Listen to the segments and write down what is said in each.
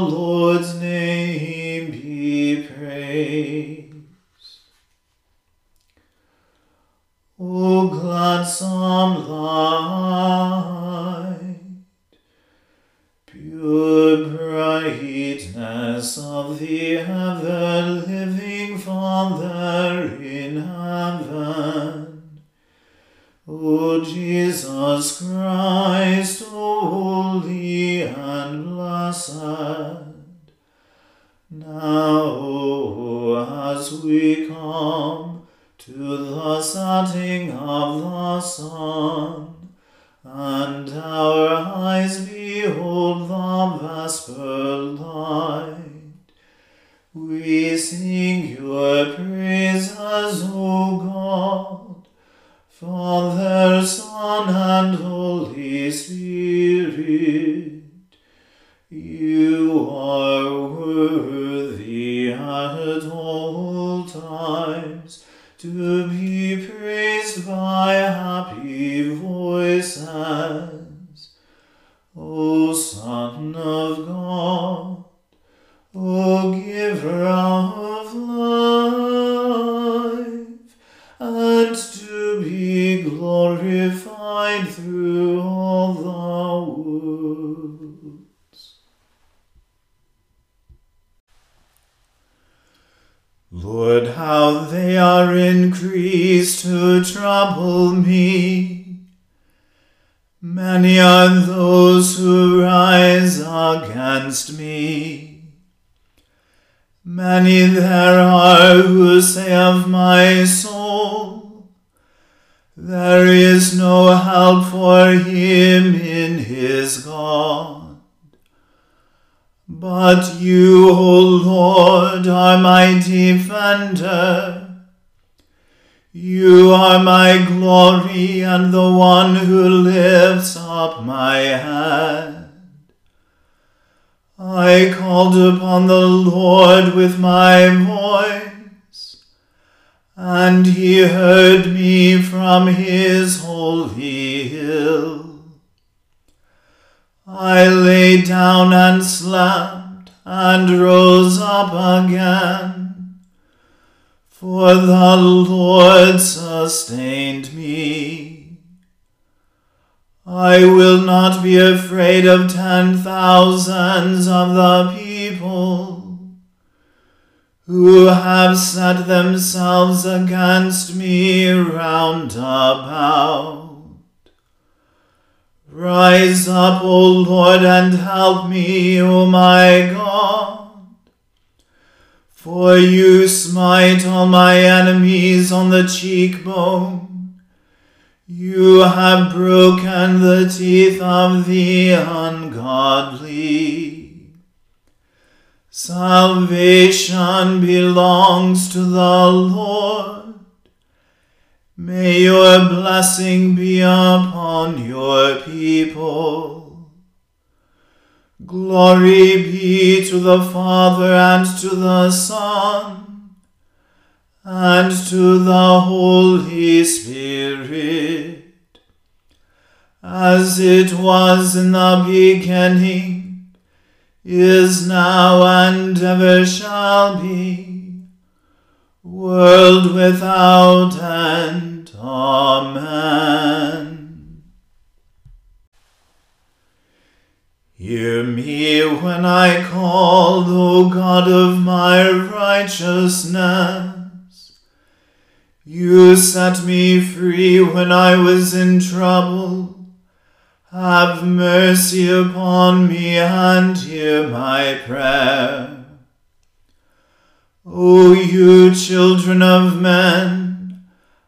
The eyes Lord, how they are increased to trouble me. Many are those who rise against me. Many there are who say of my soul, There is no help for him in his God. But you, O Lord, are my defender. You are my glory and the one who lifts up my head. I called upon the Lord with my voice and he heard me from his holy hill. I lay down and slept and rose up again, for the Lord sustained me. I will not be afraid of ten thousands of the people who have set themselves against me round about. Rise up, O Lord, and help me, O my God. For you smite all my enemies on the cheekbone. You have broken the teeth of the ungodly. Salvation belongs to the Lord. May your blessing be upon your people. Glory be to the Father and to the Son and to the Holy Spirit, as it was in the beginning is now and ever shall be, world without end. Amen. Hear me when I call, O God of my righteousness. You set me free when I was in trouble. Have mercy upon me and hear my prayer. O you children of men,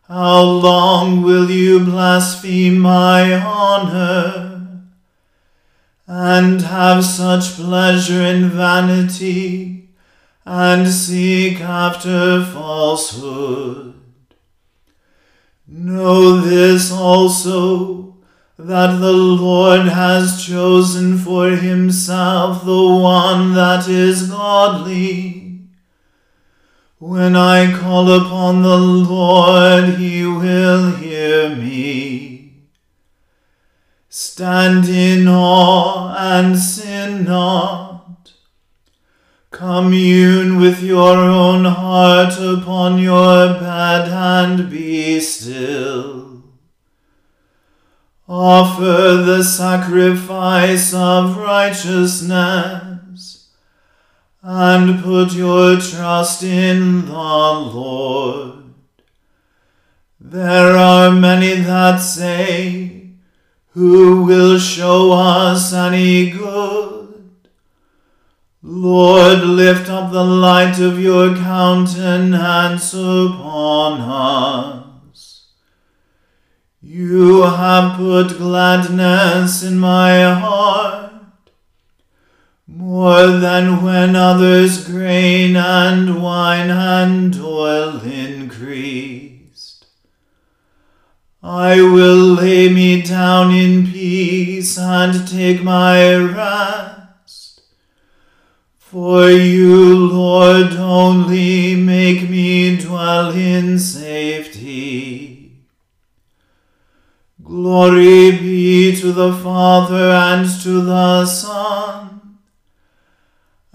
how long will you blaspheme my honor and have such pleasure in vanity and seek after falsehood? Know this also that the Lord has chosen for himself the one that is godly. When I call upon the Lord, he will hear me. Stand in awe and sin not. Commune with your own heart upon your bed and be still. Offer the sacrifice of righteousness and put your trust in the Lord. There are many that say, Who will show us any good? Lord, lift up the light of your countenance upon us. You have put gladness in my heart, more than when others' grain and wine and oil increased. I will lay me down in peace and take my rest. For you, Lord, only make me dwell in safety. Glory be to the Father and to the Son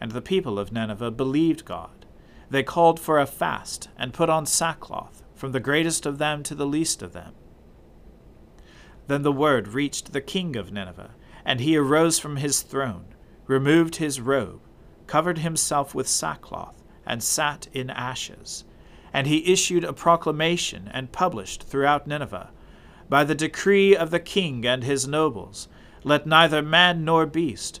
And the people of Nineveh believed God. They called for a fast, and put on sackcloth, from the greatest of them to the least of them. Then the word reached the king of Nineveh, and he arose from his throne, removed his robe, covered himself with sackcloth, and sat in ashes. And he issued a proclamation and published throughout Nineveh, by the decree of the king and his nobles, let neither man nor beast,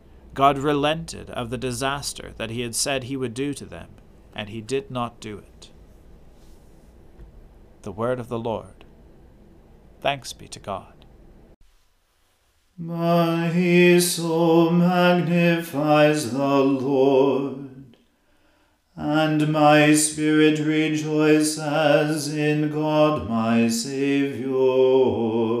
God relented of the disaster that he had said he would do to them, and he did not do it. The Word of the Lord. Thanks be to God. My soul magnifies the Lord, and my spirit rejoices in God my Saviour.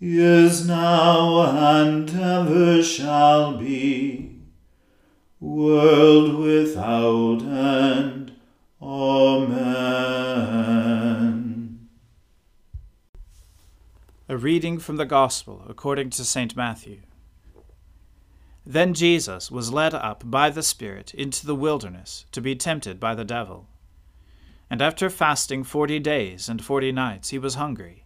is now, and ever shall be, world without end. Amen. A reading from the Gospel according to St. Matthew. Then Jesus was led up by the Spirit into the wilderness to be tempted by the devil. And after fasting forty days and forty nights, he was hungry.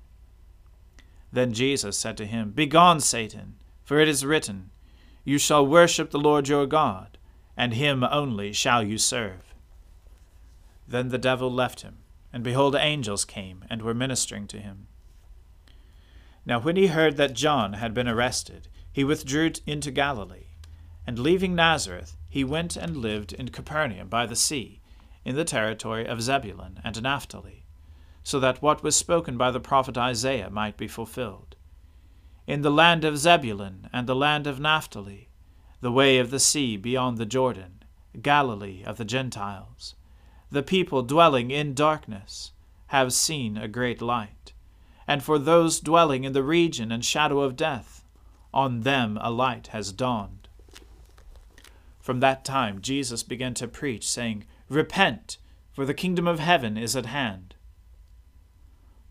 Then Jesus said to him, Begone, Satan, for it is written, You shall worship the Lord your God, and him only shall you serve. Then the devil left him, and behold, angels came and were ministering to him. Now when he heard that John had been arrested, he withdrew into Galilee, and leaving Nazareth, he went and lived in Capernaum by the sea, in the territory of Zebulun and Naphtali, so that what was spoken by the prophet Isaiah might be fulfilled. In the land of Zebulun and the land of Naphtali, the way of the sea beyond the Jordan, Galilee of the Gentiles the people dwelling in darkness have seen a great light. And for those dwelling in the region and shadow of death, on them a light has dawned. From that time Jesus began to preach, saying, Repent, for the kingdom of heaven is at hand.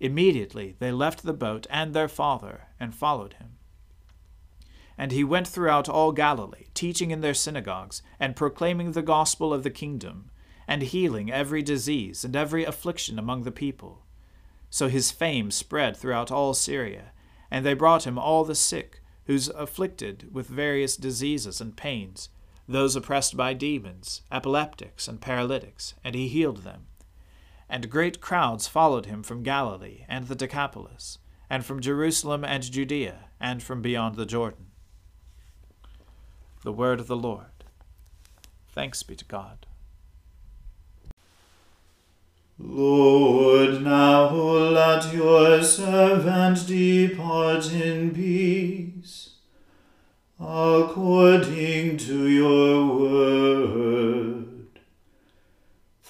Immediately they left the boat and their father, and followed him. And he went throughout all Galilee, teaching in their synagogues, and proclaiming the gospel of the kingdom, and healing every disease and every affliction among the people. So his fame spread throughout all Syria, and they brought him all the sick, whose afflicted with various diseases and pains, those oppressed by demons, epileptics, and paralytics, and he healed them. And great crowds followed him from Galilee and the Decapolis, and from Jerusalem and Judea, and from beyond the Jordan. The word of the Lord. Thanks be to God. Lord, now let your servant depart in peace, according to your word.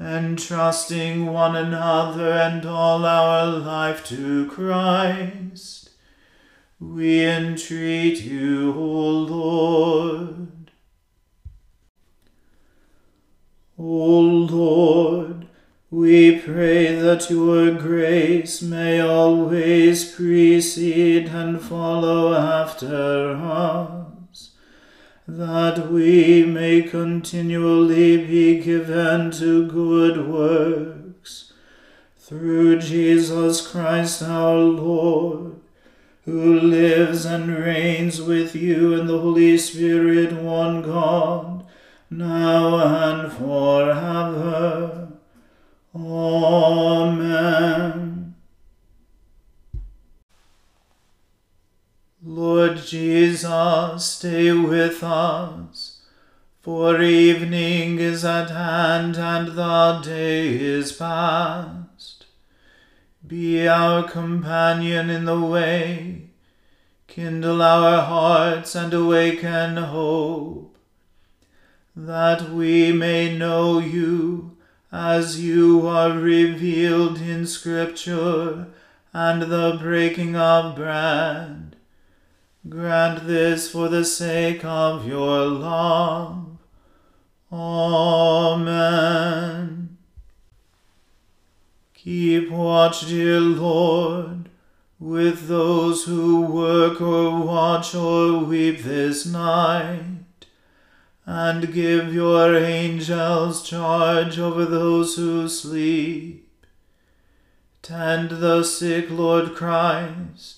entrusting one another and all our life to Christ, we entreat you, O Lord. O Lord, we pray that your grace may always precede and follow after us, that we may continually be given to good works, through Jesus Christ our Lord, who lives and reigns with you in the Holy Spirit, one God, now and forever. Amen. Lord Jesus, stay with us, for evening is at hand and the day is past. Be our companion in the way, kindle our hearts and awaken hope, that we may know you as you are revealed in Scripture and the breaking of bread. Grant this for the sake of your love. Amen. Keep watch, dear Lord, with those who work or watch or weep this night and give your angels charge over those who sleep. Tend the sick, Lord Christ.